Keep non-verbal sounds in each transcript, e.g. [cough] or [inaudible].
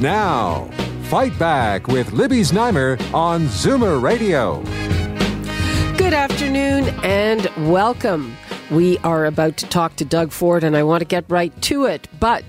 Now, Fight Back with Libby Znaimer on Zoomer Radio. Good afternoon and welcome. We are about to talk to Doug Ford, and I want to get right to it. But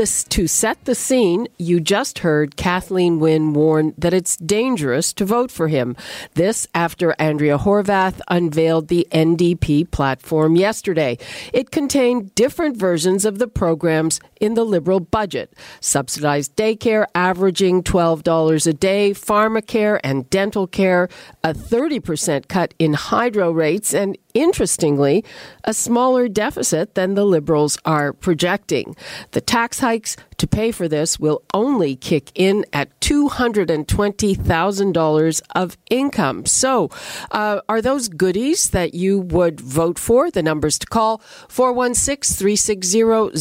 this, to set the scene, you just heard Kathleen Wynne warn that it's dangerous to vote for him. This after Andrea Horwath unveiled the NDP platform yesterday. It contained different versions of the programs in the Liberal budget subsidized daycare averaging $12 a day, pharmacare and dental care, a 30% cut in hydro rates, and interestingly, a smaller deficit than the Liberals are projecting. The tax hikes to pay for this will only kick in at $220,000 of income. So, uh, are those goodies that you would vote for? The numbers to call 416 360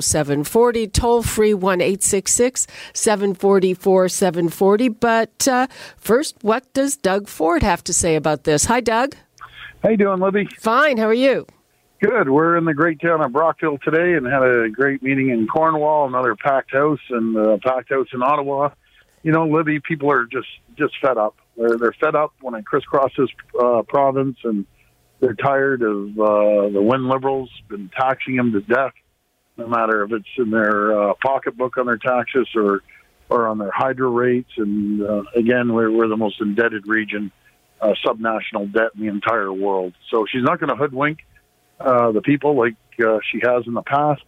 0740, toll free 1 866 744 740. But uh, first, what does Doug Ford have to say about this? Hi, Doug. How you doing, Libby? Fine. How are you? Good. We're in the great town of Brockville today and had a great meeting in Cornwall, another packed house, and uh, packed house in Ottawa. You know, Libby, people are just just fed up. They're they're fed up when it crisscrosses uh, province, and they're tired of uh, the Wynne Liberals been taxing them to death, no matter if it's in their uh, pocketbook on their taxes or or on their hydro rates. And uh, again, we're we're the most indebted region, uh, subnational debt in the entire world. So she's not going to hoodwink uh, the people like uh, she has in the past.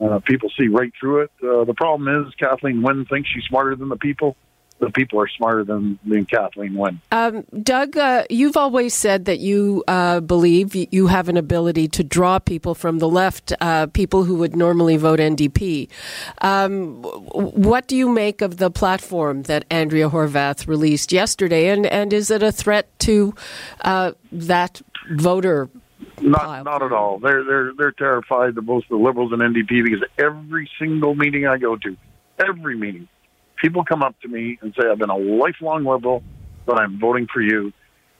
Uh, people see right through it. Uh, the problem is Kathleen Wynne thinks she's smarter than the people. The people are smarter than, than Kathleen Wynne. Um, Doug, uh, you've always said that you uh, believe you have an ability to draw people from the left, uh, people who would normally vote NDP. Um, what do you make of the platform that Andrea Horwath released yesterday, and, and is it a threat to uh, that voter not not at all. They're they're they're terrified of both the liberals and NDP because every single meeting I go to, every meeting, people come up to me and say, "I've been a lifelong liberal, but I'm voting for you.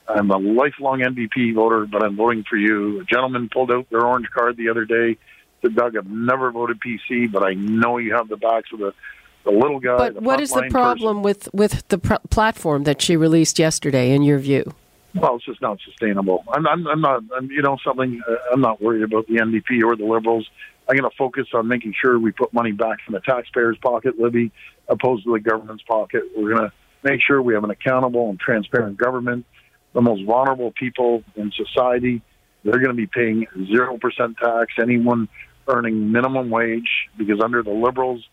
I'm a lifelong NDP voter, but I'm voting for you." A gentleman pulled out their orange card the other day. Said, "Doug, I've never voted PC, but I know you have the backs of the." The little guy. But what is the problem person. with with the pr- platform that she released yesterday, in your view? Well, it's just not sustainable. I'm, I'm, I'm not, I'm, you know, something. Uh, I'm not worried about the NDP or the Liberals. I'm going to focus on making sure we put money back in the taxpayers' pocket, Libby, opposed to the government's pocket. We're going to make sure we have an accountable and transparent government. The most vulnerable people in society, they're going to be paying zero percent tax. Anyone earning minimum wage, because under the Liberals,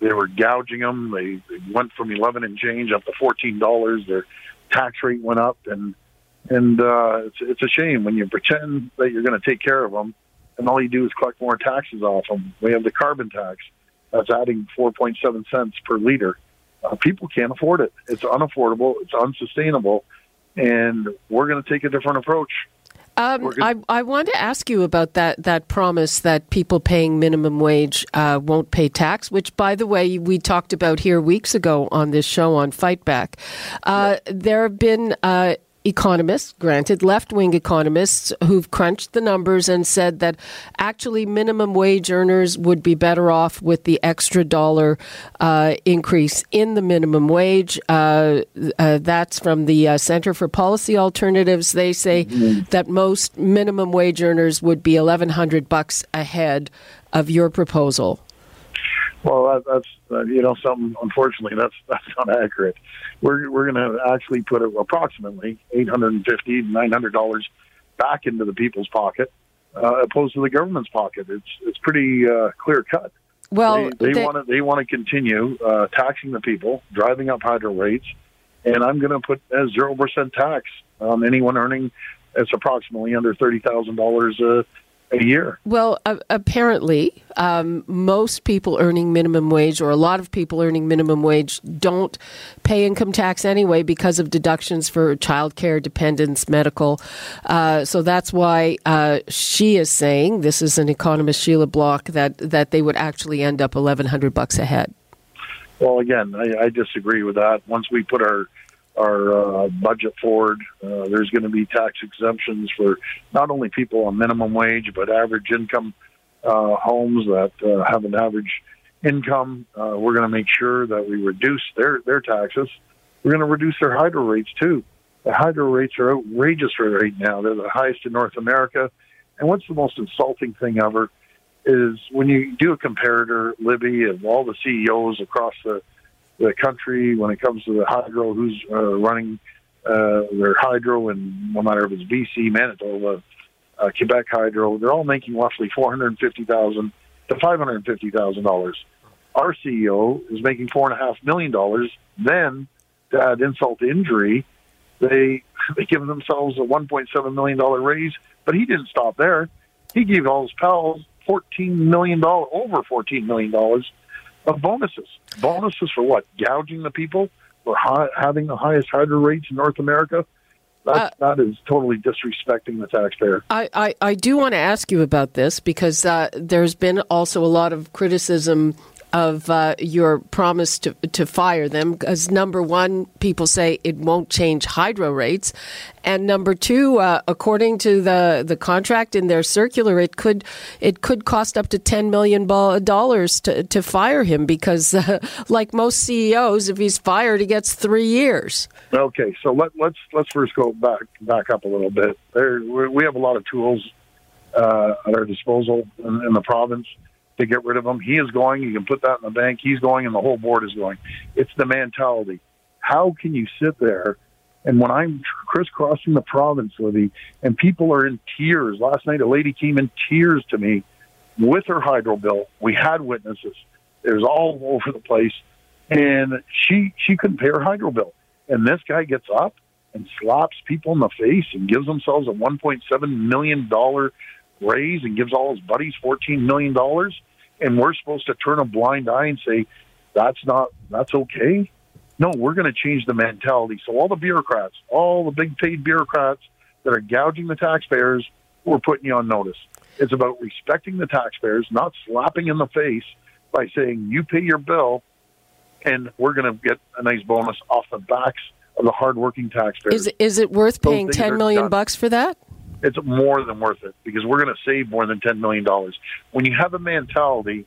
they were gouging them. They, they went from eleven and change up to fourteen dollars. Their tax rate went up, and and uh, it's it's a shame when you pretend that you're going to take care of them, and all you do is collect more taxes off them. We have the carbon tax that's adding 4.7 cents per liter. Uh, people can't afford it. It's unaffordable. It's unsustainable, and we're going to take a different approach. Um, I, I want to ask you about that, that promise that people paying minimum wage uh, won't pay tax, which, by the way, we talked about here weeks ago on this show on Fight Back. Uh, There have been uh, economists, granted left wing economists, who've crunched the numbers and said that actually minimum wage earners would be better off with the extra dollar uh, increase in the minimum wage. Uh, uh, that's from the uh, Center for Policy Alternatives. They say mm-hmm. that most minimum wage earners would be 1100 bucks ahead of your proposal. Well, that, that's uh, you know something. Unfortunately, that's that's not accurate. We're we're going to actually put approximately eight hundred and fifty, nine hundred dollars back into the people's pocket, uh, opposed to the government's pocket. It's it's pretty uh, clear cut. Well, they want to they want to continue uh, taxing the people, driving up hydro rates, and I'm going to put a zero percent tax on anyone earning it's approximately under thirty thousand dollars uh, a year. Well, uh, apparently, um, most people earning minimum wage, or a lot of people earning minimum wage, don't pay income tax anyway because of deductions for childcare, dependents, medical. Uh, so that's why uh, she is saying this is an economist, Sheila Block, that that they would actually end up eleven hundred bucks ahead. Well, again, I, I disagree with that. Once we put our our uh, budget forward. Uh, there's going to be tax exemptions for not only people on minimum wage, but average income uh, homes that uh, have an average income. Uh, we're going to make sure that we reduce their, their taxes. We're going to reduce their hydro rates too. The hydro rates are outrageous right now. They're the highest in North America. And what's the most insulting thing ever is when you do a comparator, Libby, of all the CEOs across the the country when it comes to the hydro, who's uh, running uh, their hydro, and no matter if it's BC, Manitoba, uh, Quebec Hydro, they're all making roughly four hundred fifty thousand to five hundred fifty thousand dollars. Our CEO is making four and a half million dollars. Then, to add insult to injury, they [laughs] they give themselves a one point seven million dollar raise. But he didn't stop there. He gave all his pals fourteen million dollars, over fourteen million dollars of bonuses. Bonuses for what? Gouging the people for high, having the highest hydro rates in North America. That, uh, that is totally disrespecting the taxpayer. I, I, I do want to ask you about this because uh, there's been also a lot of criticism of uh, your promise to, to fire them because number one, people say it won't change hydro rates, and number two, uh, according to the, the contract in their circular, it could it could cost up to ten million dollars to to fire him because, uh, [laughs] like most CEOs, if he's fired, he gets three years. Okay, so let, let's let's first go back back up a little bit. There, we have a lot of tools uh, at our disposal in, in the province to get rid of him. He is going. You can put that in the bank. He's going, and the whole board is going. It's the mentality. How can you sit there? And when I'm crisscrossing the province, Libby, and people are in tears. Last night, a lady came in tears to me with her hydro bill. We had witnesses. It was all over the place, and she she couldn't pay her hydro bill. And this guy gets up and slaps people in the face and gives themselves a 1.7 million dollar raise and gives all his buddies fourteen million dollars, and we're supposed to turn a blind eye and say that's not that's okay. No, we're going to change the mentality. So all the bureaucrats, all the big paid bureaucrats that are gouging the taxpayers, we're putting you on notice. It's about respecting the taxpayers, not slapping in the face by saying you pay your bill, and we're going to get a nice bonus off the backs of the hardworking taxpayers. Is is it worth paying ten million done. bucks for that? It's more than worth it because we're going to save more than $10 million. When you have a mentality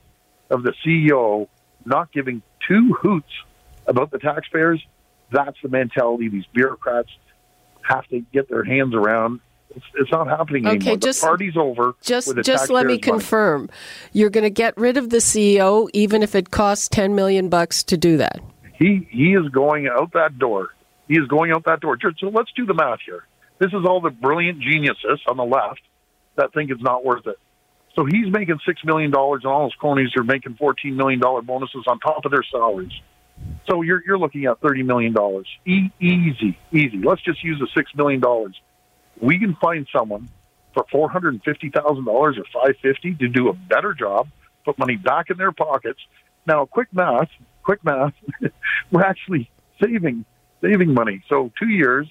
of the CEO not giving two hoots about the taxpayers, that's the mentality these bureaucrats have to get their hands around. It's, it's not happening okay, anymore. Just, the party's over. Just, just let me confirm. Money. You're going to get rid of the CEO, even if it costs ten million bucks to do that. He he is going out that door. He is going out that door. So let's do the math here. This is all the brilliant geniuses on the left that think it's not worth it. So he's making six million dollars, and all his cronies are making fourteen million dollar bonuses on top of their salaries. So you're you're looking at thirty million dollars. E- easy, easy. Let's just use the six million dollars. We can find someone for four hundred and fifty thousand dollars or five fifty to do a better job, put money back in their pockets. Now, quick math, quick math. [laughs] we're actually saving saving money. So two years,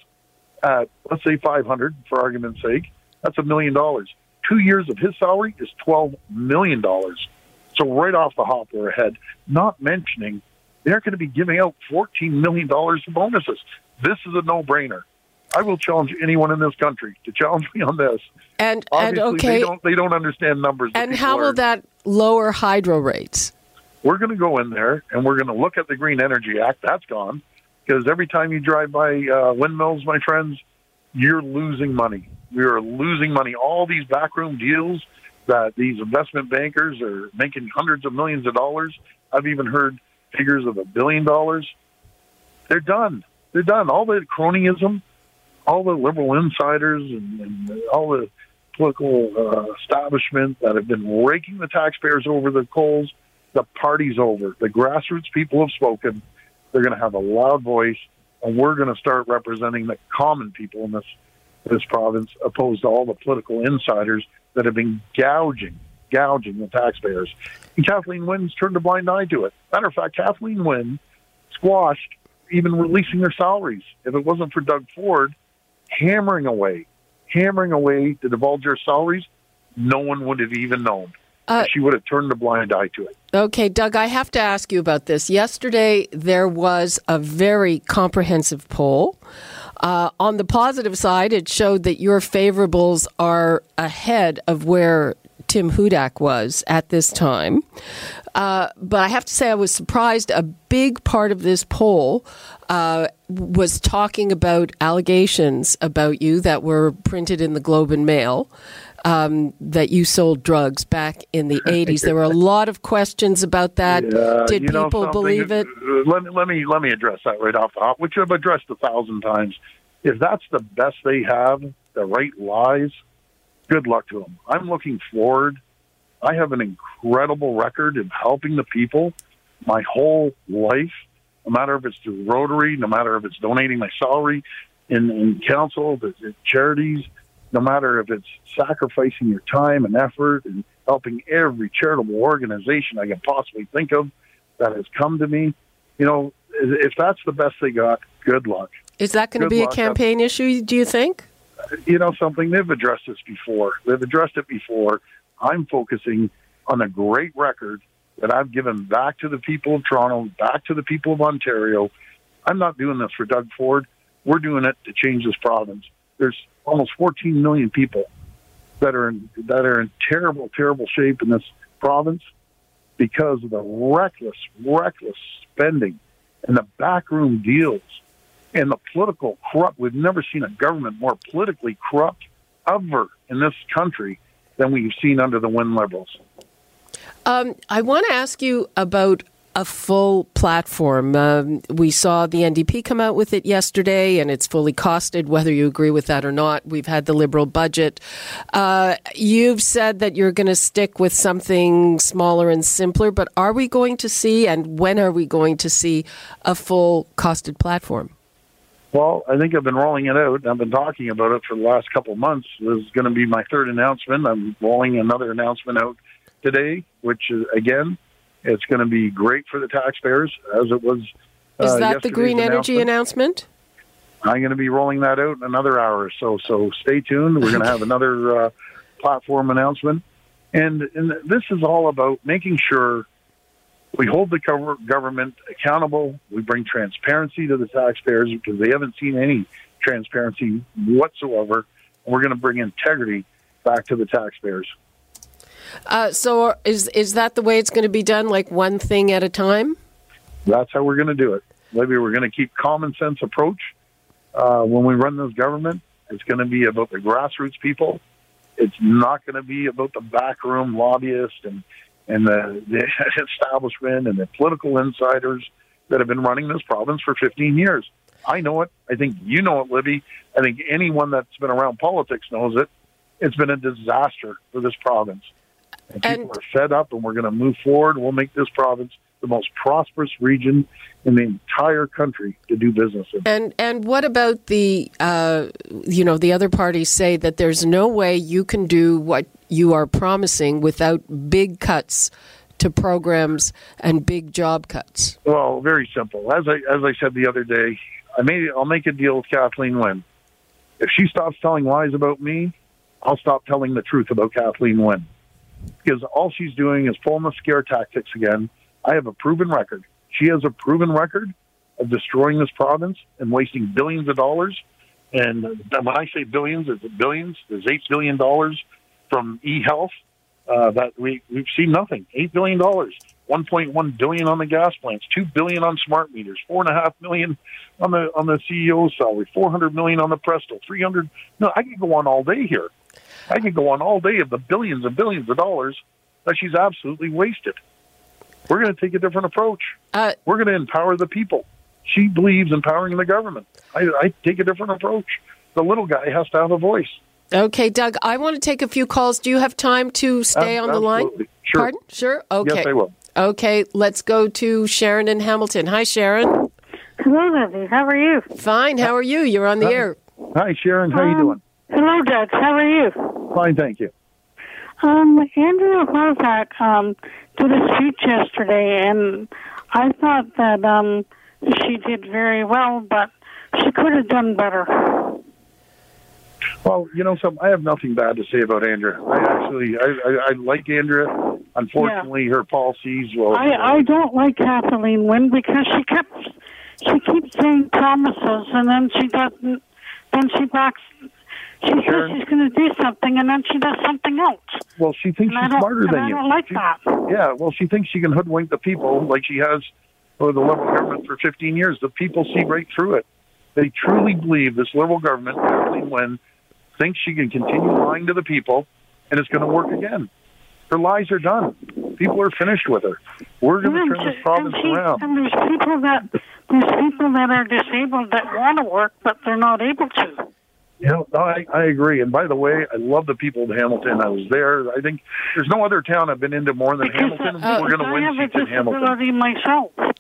at let's say 500 for argument's sake, that's a million dollars. Two years of his salary is 12 million dollars. So right off the hop, we're ahead. Not mentioning they're going to be giving out 14 million dollars in bonuses. This is a no-brainer. I will challenge anyone in this country to challenge [laughs] me on this. And Obviously, and okay, they don't they don't understand numbers. And how will that lower hydro rates? We're going to go in there and we're going to look at the Green Energy Act. That's gone because every time you drive by uh, windmills, my friends, you're losing money. We are losing money. All these backroom deals that these investment bankers are making hundreds of millions of dollars. I've even heard figures of a billion dollars. They're done. They're done. All the cronyism, all the liberal insiders, and, and all the political uh, establishment that have been raking the taxpayers over the coals. The party's over. The grassroots people have spoken they're going to have a loud voice, and we're going to start representing the common people in this this province, opposed to all the political insiders that have been gouging, gouging the taxpayers. And Kathleen Wynne's turned a blind eye to it. Matter of fact, Kathleen Wynne squashed even releasing their salaries. If it wasn't for Doug Ford hammering away, hammering away to divulge their salaries, no one would have even known. Uh, she would have turned a blind eye to it. Okay, Doug, I have to ask you about this. Yesterday, there was a very comprehensive poll. Uh, on the positive side, it showed that your favorables are ahead of where Tim Hudak was at this time. Uh, but I have to say, I was surprised. A big part of this poll uh, was talking about allegations about you that were printed in the Globe and Mail. Um, that you sold drugs back in the [laughs] 80s. There were a lot of questions about that. Yeah, Did people believe it? Let me, let me let me address that right off the top, which I've addressed a thousand times. If that's the best they have, the right lies, good luck to them. I'm looking forward I have an incredible record in helping the people my whole life, no matter if it's through Rotary, no matter if it's donating my salary in, in council, the, the charities, no matter if it's sacrificing your time and effort and helping every charitable organization I can possibly think of that has come to me. You know, if that's the best they got, good luck. Is that going to be luck. a campaign issue, do you think? You know, something they've addressed this before. They've addressed it before. I'm focusing on a great record that I've given back to the people of Toronto, back to the people of Ontario. I'm not doing this for Doug Ford. We're doing it to change this province. There's almost 14 million people that are in, that are in terrible, terrible shape in this province because of the reckless, reckless spending and the backroom deals and the political corrupt. We've never seen a government more politically corrupt ever in this country than we've seen under the Wynne Liberals. Um, I want to ask you about a full platform. Um, we saw the NDP come out with it yesterday, and it's fully costed, whether you agree with that or not. We've had the Liberal budget. Uh, you've said that you're going to stick with something smaller and simpler, but are we going to see, and when are we going to see, a full costed platform? Well, I think I've been rolling it out. I've been talking about it for the last couple of months. This is going to be my third announcement. I'm rolling another announcement out today, which is, again, it's going to be great for the taxpayers, as it was. Uh, is that the green energy announcement? I'm going to be rolling that out in another hour or so. So stay tuned. We're going to have [laughs] another uh, platform announcement, and and this is all about making sure we hold the government accountable. We bring transparency to the taxpayers because they haven't seen any transparency whatsoever. And we're going to bring integrity back to the taxpayers. Uh, so, is is that the way it's going to be done? Like one thing at a time? That's how we're going to do it. Maybe we're going to keep common sense approach uh, when we run this government. It's going to be about the grassroots people. It's not going to be about the backroom lobbyists and and the, [laughs] the establishment and the political insiders that have been running this province for 15 years. I know it. I think you know it, Libby. I think anyone that's been around politics knows it. It's been a disaster for this province. And people and, are fed up, and we're going to move forward. We'll make this province the most prosperous region in the entire country to do business in. And and what about the uh, you know the other parties say that there's no way you can do what you are promising without big cuts to programs and big job cuts? Well, very simple. As I as I said the other day, I made I'll make a deal with Kathleen Wynne. If she stops telling lies about me, I'll stop telling the truth about Kathleen Wynne. Because all she's doing is pulling the scare tactics again. I have a proven record. She has a proven record of destroying this province and wasting billions of dollars. And when I say billions, it's billions. There's eight billion dollars from eHealth uh, that we we've seen nothing. Eight billion dollars, one point one billion on the gas plants, two billion on smart meters, four and a half million on the on the CEO's salary, four hundred million on the Presto, three hundred. No, I could go on all day here. I could go on all day of the billions and billions of dollars that she's absolutely wasted. We're going to take a different approach. Uh, We're going to empower the people. She believes empowering the government. I, I take a different approach. The little guy has to have a voice. Okay, Doug, I want to take a few calls. Do you have time to stay on the line? Sure. Pardon? Sure? Okay. Yes, I will. Okay, let's go to Sharon in Hamilton. Hi, Sharon. Hello, Libby. How are you? Fine. How are you? You're on the Hi. air. Hi, Sharon. How um, you doing? Hello, Doug. How are you? Fine, thank you. Um, Andrea Horwath um, did a speech yesterday, and I thought that um, she did very well, but she could have done better. Well, you know, some I have nothing bad to say about Andrea. I actually, I, I, I like Andrea. Unfortunately, yeah. her policies. Well, I, I don't like Kathleen Wynne because she kept, she keeps saying promises and then she doesn't. Then she backs. She says she's going to do something and then she does something else. Well, she thinks and she's smarter than I you. I don't like she, that. Yeah, well, she thinks she can hoodwink the people like she has for the Liberal government for 15 years. The people see right through it. They truly believe this Liberal government, Kathleen Wynne, thinks she can continue lying to the people, and it's going to work again. Her lies are done. People are finished with her. We're going to turn this province and she, around. And there's people that there's people that are disabled that want to work, but they're not able to. You know, I, I agree. And by the way, I love the people of Hamilton. I was there. I think there's no other town I've been into more than because, Hamilton. Uh, We're going to win seats in Hamilton. I have a disability myself, and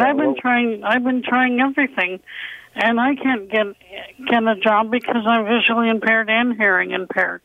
Yeah, I've been well- trying. I've been trying everything, and I can't get get a job because I'm visually impaired and hearing impaired.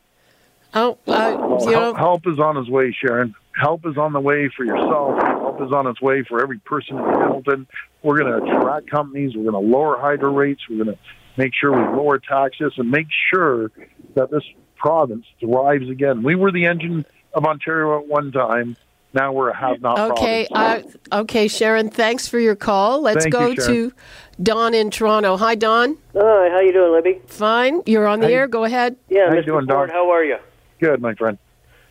Oh, uh, Well, you know, help, help is on its way, Sharon. Help is on the way for yourself. Help is on its way for every person in Hamilton. We're going to attract companies. We're going to lower hydro rates. We're going to make sure we lower taxes and make sure that this province thrives again. We were the engine of Ontario at one time. Now we're a have-not okay, uh, okay, Sharon. Thanks for your call. Let's Thank go you, to Don in Toronto. Hi, Don. Hi, how you doing, Libby? Fine. You're on the Hey. air. Go ahead. Yeah, How you Mr. doing, Ford, Doc? how are you? Good, my friend.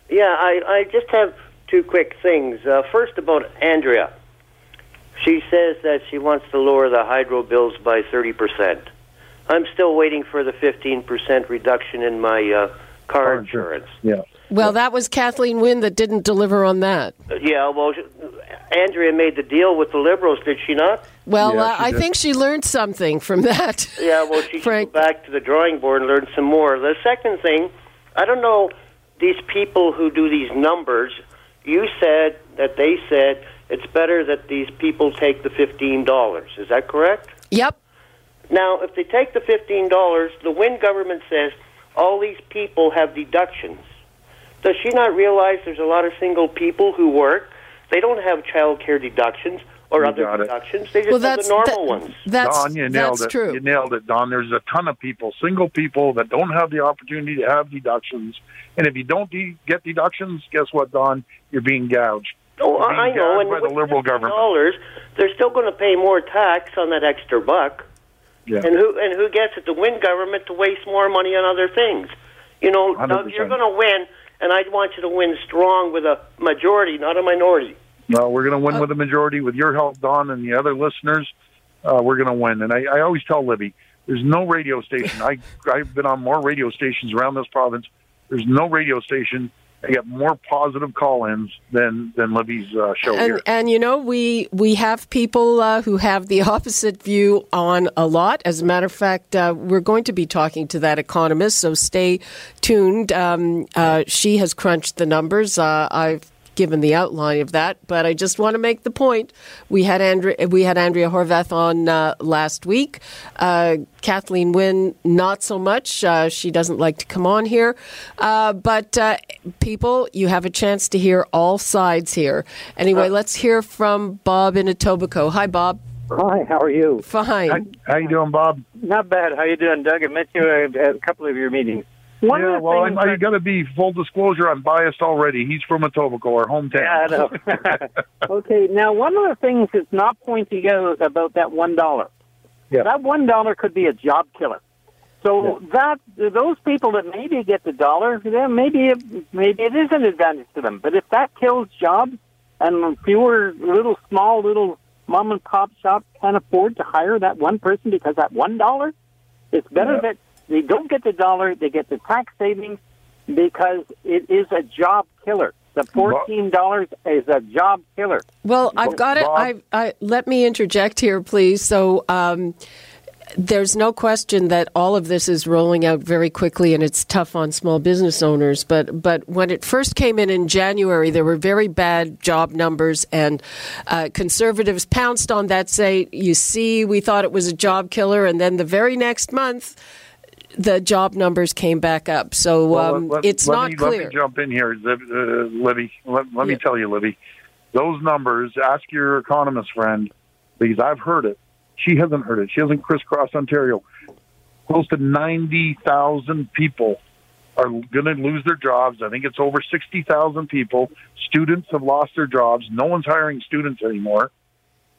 Yeah, I, I just have two quick things. Uh, first, about Andrea. She says that she wants to lower the hydro bills by 30%. I'm still waiting for the 15% reduction in my uh, car Car insurance. Yeah. Well, that was Kathleen Wynne that didn't deliver on that. Uh, yeah, well, Andrea made the deal with the Liberals, did she not? Well, Yeah, uh, she I did. think she learned something from that. Yeah, well, she [laughs] should Frank. go back to the drawing board and learn some more. The second thing, I don't know these people who do these numbers. You said that they said it's better that these people take the fifteen dollars. Is that correct? Yep. Now, if they take the fifteen dollars, the Wynne government says all these people have deductions. Does she not realize there's a lot of single people who work? They don't have child care deductions or You other got it. deductions. They just Well, have that's the normal that- ones. That's Don, you nailed that's it. true. You nailed it, Don. There's a ton of people, single people, that don't have the opportunity to have deductions. And if you don't de- get deductions, guess what, Don? You're being gouged. Oh, being I know. gouged And by with the Liberal government. dollars, they're still going to pay more tax on that extra buck. Yeah. And who and who gets it? The Wynne government to waste more money on other things. You know, 100%. you're going to win, and I want you to win strong with a majority, not a minority. No, we're going to win Uh, with a majority. With your help, Don, and the other listeners, uh, we're going to win. And I, I always tell Libby, there's no radio station. I, I've been on more radio stations around this province. There's no radio station that get more positive call-ins than than Libby's uh, show And here. and you know we we have people uh, who have the [laughs] opposite view on a lot. As a matter of fact, uh, we're going to be talking to that economist, so stay tuned. Um, uh, she has crunched the numbers. Uh, I've given the outline of that, but I just want to make the point. We had Andrea, we had Andrea Horwath on uh, last week. Uh, Kathleen Wynne, not so much. Uh, she doesn't like to come on here, uh, but uh, people, you have a chance to hear all sides here. Anyway, let's hear from Bob in Etobicoke. Hi, Bob. Hi, how are you? Fine. How, how you doing, Bob? Not bad. How you doing, Doug? I met you at at a couple of your meetings. One yeah, of the well, things I, got to be full disclosure. I'm biased already. He's from Etobicoke, our hometown. Yeah, I know. [laughs] okay, now one of the things that's not pointing out about that one dollar. Yeah. That one dollar could be a job killer. So that those people that maybe get the dollar, then maybe it, maybe it is an advantage to them. But if that kills jobs and fewer little small little mom and pop shops can afford to hire that one person because that one dollar, it's better Yeah. that they don't get the dollar, they get the tax savings because it is a job killer. The fourteen dollars is a job killer. Well, I've got it. I, I let me interject here, please. So. Um, there's no question that all of this is rolling out very quickly, and it's tough on small business owners. But but when it first came in in January, there were very bad job numbers, and uh, conservatives pounced on that. Say, you see, we thought it was a job killer, and then the very next month, the job numbers came back up. So Well, um, let- it's let not me, clear. Let me jump in here, uh, Libby. Let, let me tell you, Libby. Those numbers, ask your economist friend, because I've heard it. She hasn't heard it. She hasn't crisscrossed Ontario. Close to 90,000 people are going to lose their jobs. I think it's over 60,000 people. Students have lost their jobs. No one's hiring students anymore.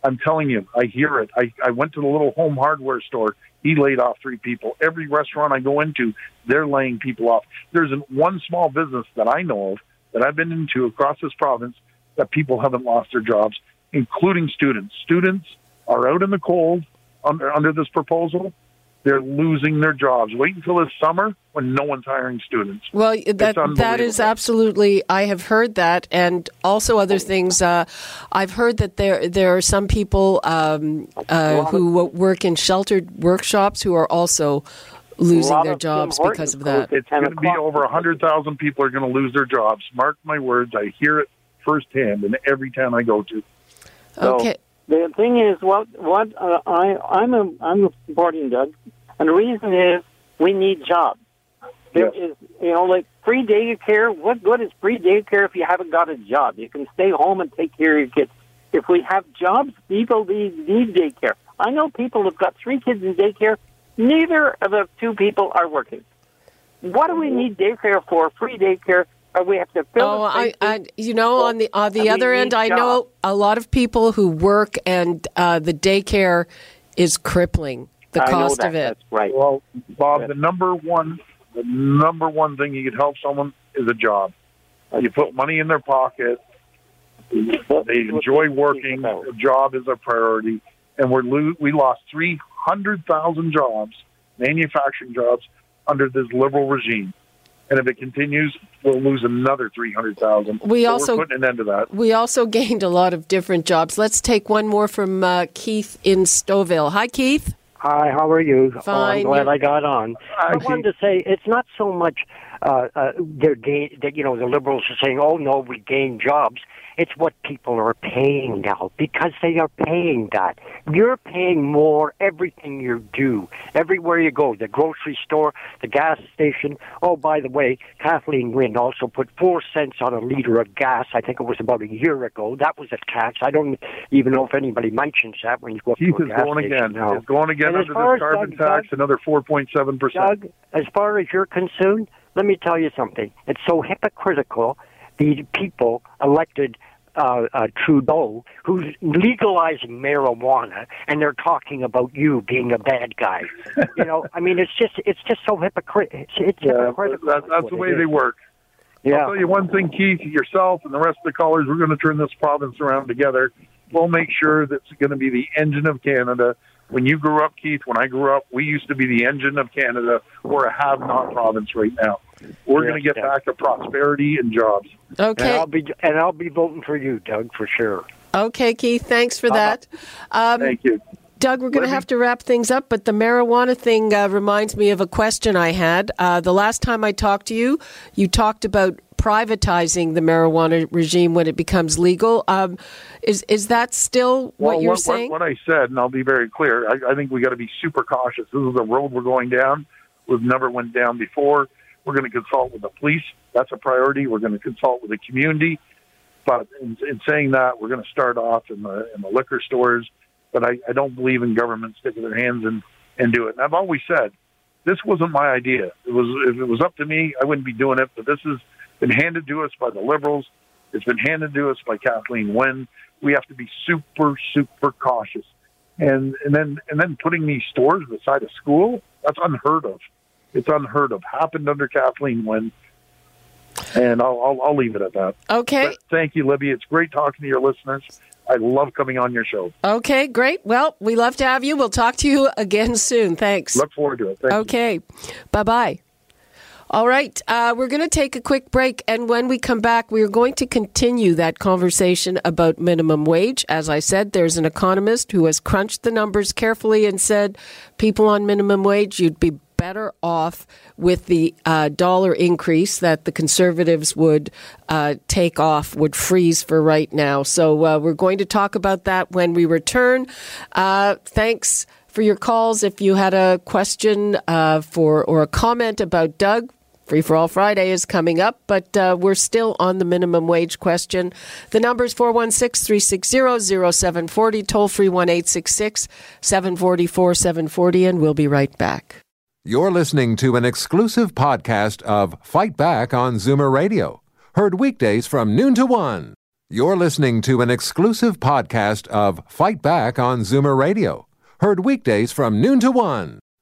I'm telling you, I hear it. I, I went to the little home hardware store. He laid off three people. Every restaurant I go into, they're laying people off. There's one small business that I know of that I've been into across this province that people haven't lost their jobs, including students. Students are out in the cold under, under this proposal. They're losing their jobs. Wait until this summer when no one's hiring students. Well, that that is absolutely. I have heard that, and also other things. Uh, I've heard that there there are some people um, uh, who work in sheltered workshops who are also losing their jobs Tim because of that. It's going to be across- over 100,000 people are going to lose their jobs. Mark my words. I hear it firsthand in every town I go to. So, Okay. The thing is, what what uh, I I'm a, I'm supporting Doug, and the reason is we need jobs. There is, Yes. you know, like free daycare. What good is free daycare if you haven't got a job? You can stay home and take care of your kids. If we have jobs, people need, need daycare. I know people who've got three kids in daycare. Neither of the two people are working. What do we need daycare for? Free daycare? Or we have to fill Oh, I. I, you know, on the on the And we other end, need I know a lot of people who work, and uh, the daycare is crippling the I know cost that. of it. That's right. Well, Bob, the number one, the number one thing you could help someone is a job. You put money in their pocket. They enjoy working. A job is a priority, and we're lo- we lost three hundred thousand jobs, manufacturing jobs, under this liberal regime. And if it continues, we'll lose another three hundred thousand. We also- we're putting an end to that. We also gained a lot of different jobs. Let's take one more from uh, Keith in Stouffville. Hi, Keith. Hi, how are you? Oh, Fine. I'm glad I got on. Hi, I wanted to say it's not so much uh, uh, they're gain, that you know the liberals are saying, "Oh no, we gain jobs." It's what people are paying now because they are paying that. You're paying more everything you do, everywhere you go, the grocery store, the gas station. Oh, by the way, Kathleen Wynne also put four cents on a liter of gas. I think it was about a year ago. That was a tax. I don't even know if anybody mentions that when you go up Keith to a is gas going station again. now. It's going again And under the carbon Doug- tax, Doug- another four point seven percent. Doug, as far as you're concerned, let me tell you something. It's so hypocritical. The people elected uh, uh, Trudeau, who's legalizing marijuana, and they're talking about you being a bad guy. you know, I mean, it's just it's just so hypocritical. It's, it's Yeah, hypocritical. that, that's the way they work. I'll tell you one thing, Keith, yourself and the rest of the callers, we're going to turn this province around together. We'll make sure that's going to be the engine of Canada. When you grew up, Keith, when I grew up, we used to be the engine of Canada. We're a have-not province right now. We're Yes, going to get Doug. back to prosperity and jobs. Okay. And Okay. I'll be and I'll be voting for you, Doug, for sure. Okay, Keith. Thanks for that. Um, Thank you. Doug, we're going to have to wrap things up, but the marijuana thing uh, reminds me of a question I had. Uh, the last time I talked to you, you talked about privatizing the marijuana regime when it becomes legal. Um, is is that still what well, you're what, saying? What, what I said, and I'll be very clear, I, I think we got to be super cautious. This is the road we're going down. We've never went down before. We're going to consult with the police. That's a priority. We're going to consult with the community. But in, in saying that, we're going to start off in the in the liquor stores. But I, I don't believe in government sticking their hands in and do it. And I've always said this wasn't my idea. It was if it was up to me, I wouldn't be doing it. But this has been handed to us by the liberals. It's been handed to us by Kathleen Wynne. We have to be super super cautious. And and then and then putting these stores beside a school that's unheard of. It's unheard of. Happened under Kathleen Wynne. And I'll, I'll, I'll leave it at that. okay. But thank you, Libby. It's great talking to your listeners. I love coming on your show. Okay, great. Well, we love to have you. We'll talk to you [laughs] again soon. Thanks. Look forward to it. Thank. Okay. Bye bye. All right. Uh, we're going to take a quick break. And when we come back, we are going to continue that conversation about minimum wage. As I said, there's an economist who has crunched the numbers carefully and said people on minimum wage, you'd be better off with the uh, dollar increase that the conservatives would uh, take off, would freeze for right now. So uh, we're going to talk about that when we return. Uh, thanks for your calls. If you had a question uh, for or a comment about Doug, Free for All Friday is coming up, but uh, we're still on the minimum wage question. The number is 416 360 0740, toll free 1 744 740, and we'll be right back. You're listening to an exclusive podcast of Fight Back on Zoomer Radio, heard weekdays from noon to 1. You're listening to an exclusive podcast of Fight Back on Zoomer Radio, heard weekdays from noon to 1.